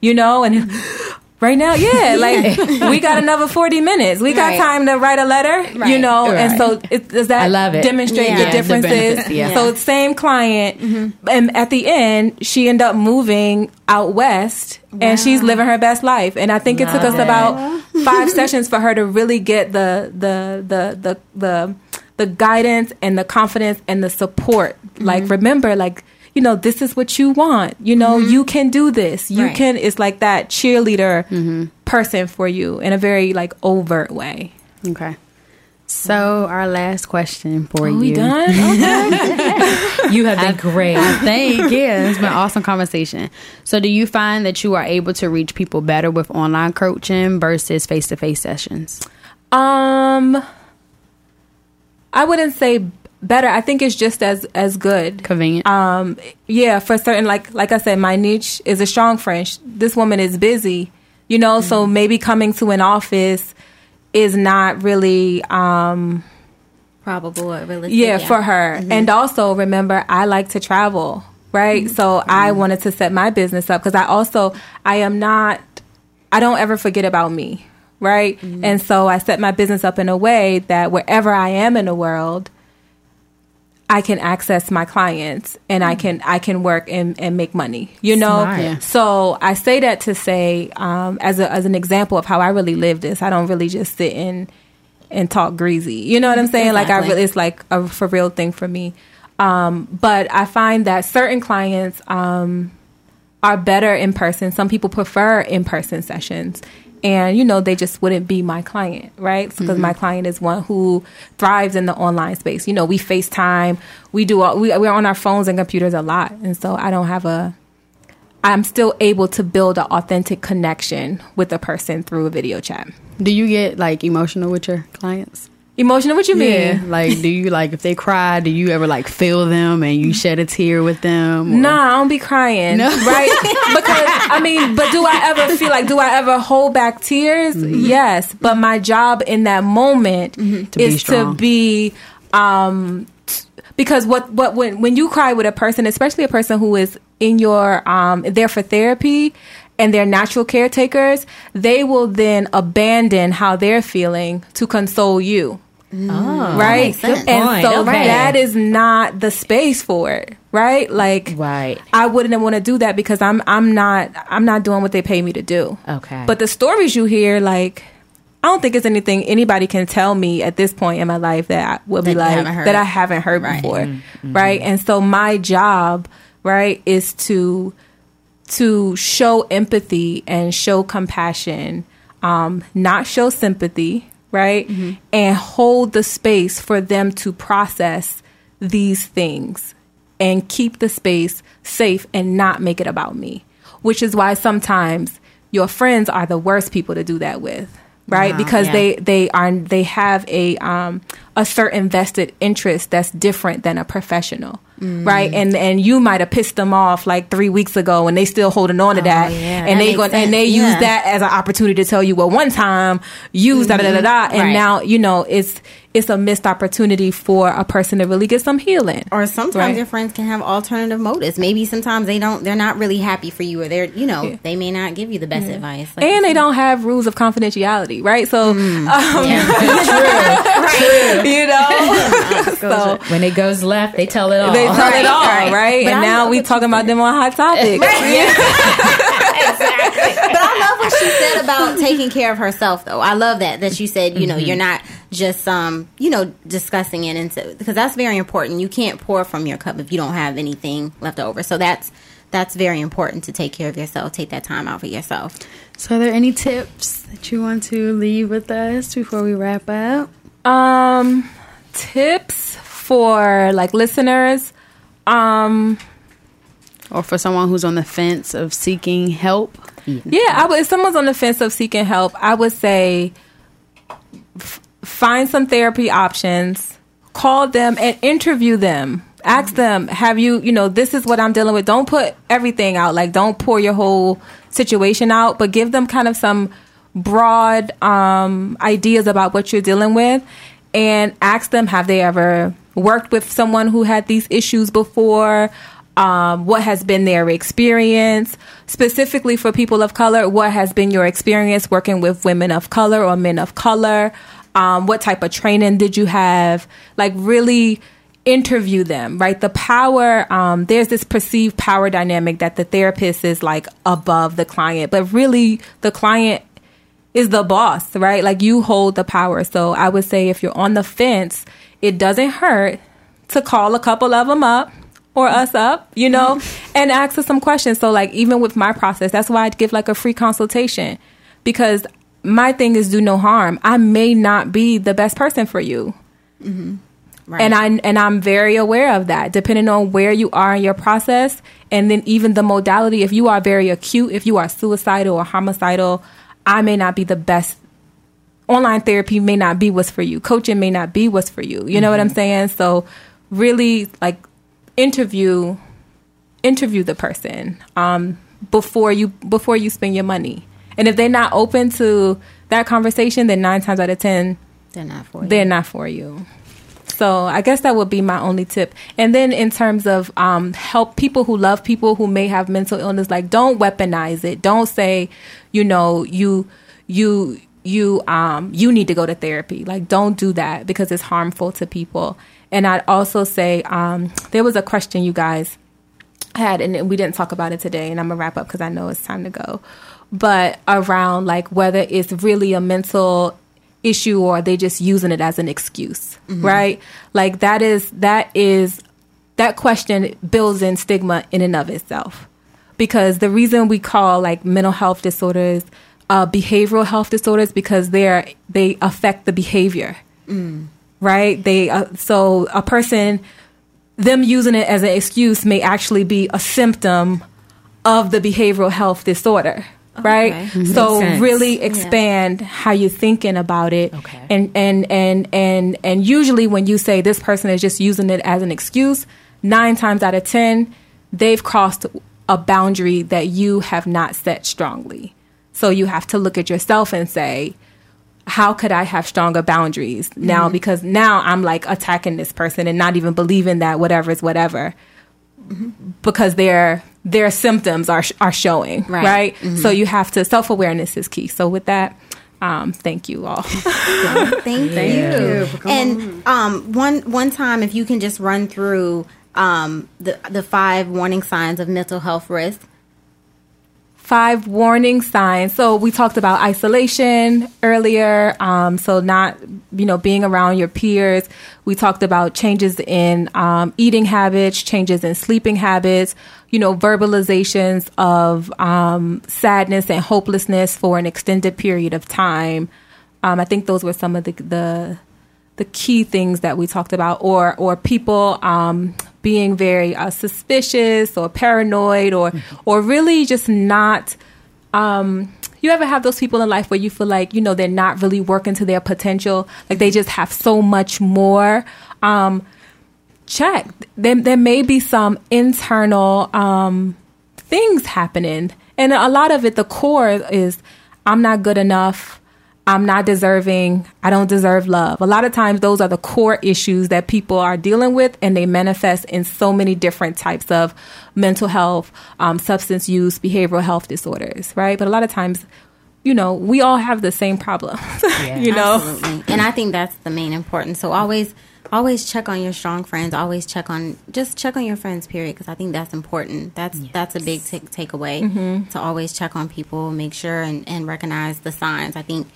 You know, and mm-hmm. right now, yeah, like we got another 40 minutes. We got Right. time to write a letter, you Right. know, and so it, does that I love it. demonstrate Yeah. the Yeah, the differences? yeah. So same client, mm-hmm. and at the end, she ended up moving out west, and she's living her best life. And I think it took us it. about five sessions for her to really get the the the the the, the guidance and the confidence and the support. Like mm-hmm. remember, like you know, this is what you want. You know, you can do this. You Right. can. It's like that cheerleader person for you in a very like overt way. Okay. So our last question for you. We done? You have been great. I think yeah, it's been an awesome conversation. So, do you find that you are able to reach people better with online coaching versus face to face sessions? Um, I wouldn't say better. I think it's just as as good. Convenient. Um, yeah, for certain, like like I said, my niche is a strong French. This woman is busy, you know, so mm-hmm. maybe coming to an office is not really um Probable or realistic. yeah, for her. Mm-hmm. And also remember, I like to travel, right? Mm-hmm. So I wanted to set my business up because I also I am not I don't ever forget about me, right? And so I set my business up in a way that wherever I am in the world, I can access my clients and I can I can work and, and make money. You know? Smart. So I say that to say, um, as a as an example of how I really live this, I don't really just sit in and talk greasy. You know what I'm saying? Like I really, it's like a for real thing for me. Um, but I find that certain clients um, are better in person. Some people prefer in person sessions. And you know they just wouldn't be my client, right? Because my mm-hmm. client is one who thrives in the online space. You know, we FaceTime, we do all, we we're on our phones and computers a lot, and so I don't have a I'm still able to build an authentic connection with a person through a video chat. do you get like emotional with your clients? Emotional, what you mean? Like, do you like if they cry? Do you ever like feel them and you shed a tear with them? or- Nah, I don't be crying, no. right? because I mean, but do I ever feel like do I ever hold back tears? Yes, but my job in that moment be is to be um t- because what what when when you cry with a person, especially a person who is in your um there for therapy and they're natural caretakers, they will then abandon how they're feeling to console you right? makes sense. And Point. so Okay. that is not the space for it, right? Like, Right. I wouldn't want to do that because I'm I'm not I'm not doing what they pay me to do. Okay. But the stories you hear, like, I don't think it's anything anybody can tell me at this point in my life that I will be That you like that I haven't heard Right. before, right? And so my job, right, is to to show empathy and show compassion, um, not show sympathy, right? And hold the space for them to process these things and keep the space safe and not make it about me. Which is why sometimes your friends are the worst people to do that with. Right, Wow, because yeah. they they are they have a um a certain vested interest that's different than a professional, Mm. right? And and you might have pissed them off like three weeks ago, and they still holding on to that, Oh, yeah, and that they makes go sense. and they use that as an opportunity to tell you, well, one time use da da da da da, and Right. now you know it's it's a missed opportunity for a person to really get some healing. Or sometimes Right. your friends can have alternative motives. Maybe sometimes they don't. They're not really happy for you, or they're you know they may not give you the best advice. Like and they don't have rules of confidentiality, right? So, Mm. um, you know, so when it goes left, they tell it all. they tell Right, it all, right. right? And I now we what talking about them on hot topics. Exactly. But I love what she said about taking care of herself, though. I love that that you said, you know, Mm-hmm. you're not just um, you know, discussing it, and so, because that's very important. You can't pour from your cup if you don't have anything left over. So that's that's very important to take care of yourself. Take that time out for yourself. So, are there any tips that you want to leave with us before we wrap up? Um, tips for like listeners. Um, or for someone who's on the fence of seeking help? Yeah, I would, if someone's on the fence of seeking help, I would say f- find some therapy options, call them and interview them. Ask them, have you, you know, this is what I'm dealing with. Don't put everything out. Like, don't pour your whole situation out, but give them kind of some broad um, ideas about what you're dealing with and ask them, have they ever worked with someone who had these issues before? Um, what has been their experience? Specifically for people of color what has been your experience working with women of color or men of color? Um, what type of training did you have? Like really interview them right? The power um, there's this perceived power dynamic that the therapist is like above the client but really the client is the boss right like you hold the power so i would say if you're on the fence it doesn't hurt to call a couple of them up or us up, you know, and ask us some questions. So, like, even with my process, that's why I'd give like a free consultation because my thing is do no harm. I may not be the best person for you. Mm-hmm. Right. And I and I'm very aware of that, depending on where you are in your process, and then even the modality. If you are very acute, if you are suicidal or homicidal, I may not be the best. Online therapy may not be what's for you. Coaching may not be what's for you. You know what I'm saying? So, really, like interview interview the person um, before you before you spend your money. And if they're not open to that conversation, then nine times out of ten, They're not for you. they're not for you. So I guess that would be my only tip. And then in terms of um, help people who love people who may have mental illness, like don't weaponize it. Don't say, you know, you you you um you need to go to therapy. Like don't do that because it's harmful to people. And I'd also say um, there was a question you guys had, and we didn't talk about it today. And I'm gonna wrap up because I know it's time to go. But around like whether it's really a mental issue or they just using it as an excuse, right? Like that is that is that question builds in stigma in and of itself. Because the reason we call like mental health disorders uh, behavioral health disorders because they're they affect the behavior, right? They uh, so a person them using it as an excuse may actually be a symptom of the behavioral health disorder right Okay. so really expand how you're thinking about it Okay. and and and and and usually when you say this person is just using it as an excuse nine times out of ten they've crossed a boundary that you have not set strongly so you have to look at yourself and say how could I have stronger boundaries now? Mm-hmm. Because now I'm like attacking this person and not even believing that whatever is whatever, Mm-hmm. because their their symptoms are are showing, Right. right? Mm-hmm. So you have to self awareness is key. So with that, um, thank you all. Thank, you. And um, one one time, if you can just run through um, the the five warning signs of mental health risk. five warning signs. So we talked about isolation earlier. Um, so not, you know, being around your peers. We talked about changes in um, eating habits, changes in sleeping habits, you know, verbalizations of um, sadness and hopelessness for an extended period of time. Um, I think those were some of the, the the key things that we talked about, or or people um, being very uh, suspicious or paranoid, or or really just not. Um, you ever have those people in life where you feel like you know they're not really working to their potential, like they just have so much more. Um, check. There, there may be some internal um, things happening. And a lot of it, the core is I'm not good enough. I'm not deserving. I don't deserve love. A lot of times, those are the core issues that people are dealing with, and they manifest in so many different types of mental health, um, substance use, behavioral health disorders, right? But a lot of times, you know, we all have the same problems, you know? Absolutely. And I think that's the main importance. So always always check on your strong friends. Always check on just check on your friends. Period. Because I think that's important. That's that's a big take takeaway Mm-hmm. to always check on people, make sure and, and recognize the signs. I think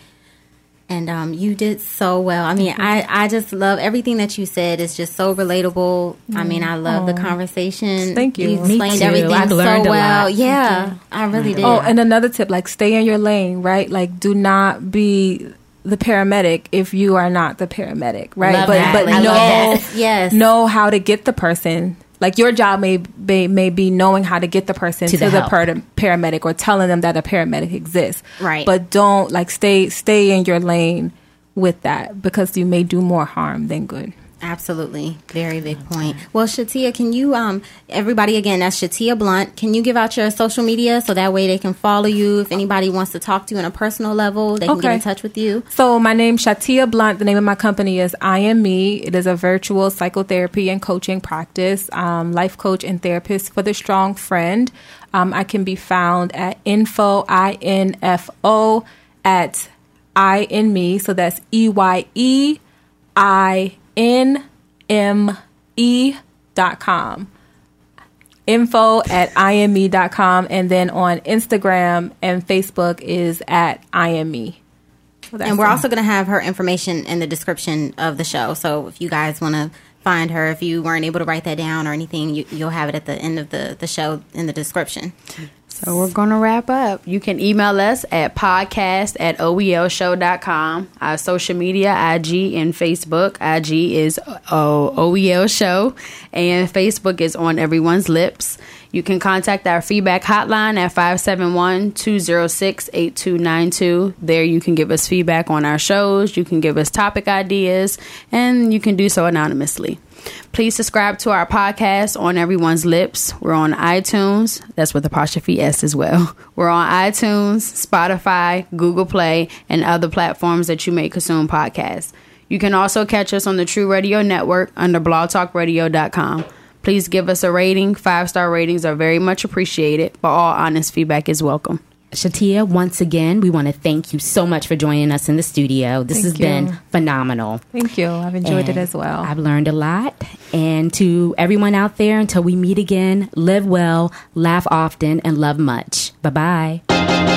And um, you did so well. I mean, I, I just love everything that you said. It's just so relatable. I mean, I love the conversation. Thank you. You Me explained too. everything I've learned so a well. lot. Yeah, I really did. Oh, and another tip, like stay in your lane, right? Like do not be the paramedic if you are not the paramedic, right? Love but that. but I know. Yes. know how to get the person. Like your job may may, may be knowing how to get the person To to, the the, paramedic or telling them that a paramedic exists. Right. But don't like stay stay in your lane with that because you may do more harm than good. Absolutely. Very big point. Well, Shatia, can you, um, everybody again, that's Shatia Blunt. Can you give out your social media so that way they can follow you? If anybody wants to talk to you on a personal level, they can get in touch with you. So my name Shatia Blunt. The name of my company is I Am Me. It is a virtual psychotherapy and coaching practice, um, life coach and therapist for the strong friend. Um, I can be found at info i n f o at I in me. So that's e y e i n m e dot com info at ime.com and then on Instagram and Facebook is at ime. So And we're also going to have her information in the description of the show. So if you guys want to find her, if you weren't able to write that down or anything, you, you'll have it at the end of the, the show in the description. So we're going to wrap up. You can email us at podcast at oelshow.com. Our social media, IG and Facebook. IG is uh, OEL Show, and Facebook is On Everyone's Lips. You can contact our feedback hotline at 571 206 8292. There you can give us feedback on our shows, you can give us topic ideas, and you can do so anonymously. Please subscribe to our podcast on Everyone's Lips. We're on iTunes. That's with apostrophe S as well. We're on iTunes, Spotify, Google Play, and other platforms that you may consume podcasts. You can also catch us on the True Radio Network under blogtalkradio.com. Please give us a rating. Five star ratings are very much appreciated, but all honest feedback is welcome. Shatia, once again, we want to thank you so much for joining us in the studio. This Thank has you. been phenomenal. Thank you. I've enjoyed it as well. I've learned a lot. And to everyone out there, until we meet again, live well, laugh often, and love much. Bye bye.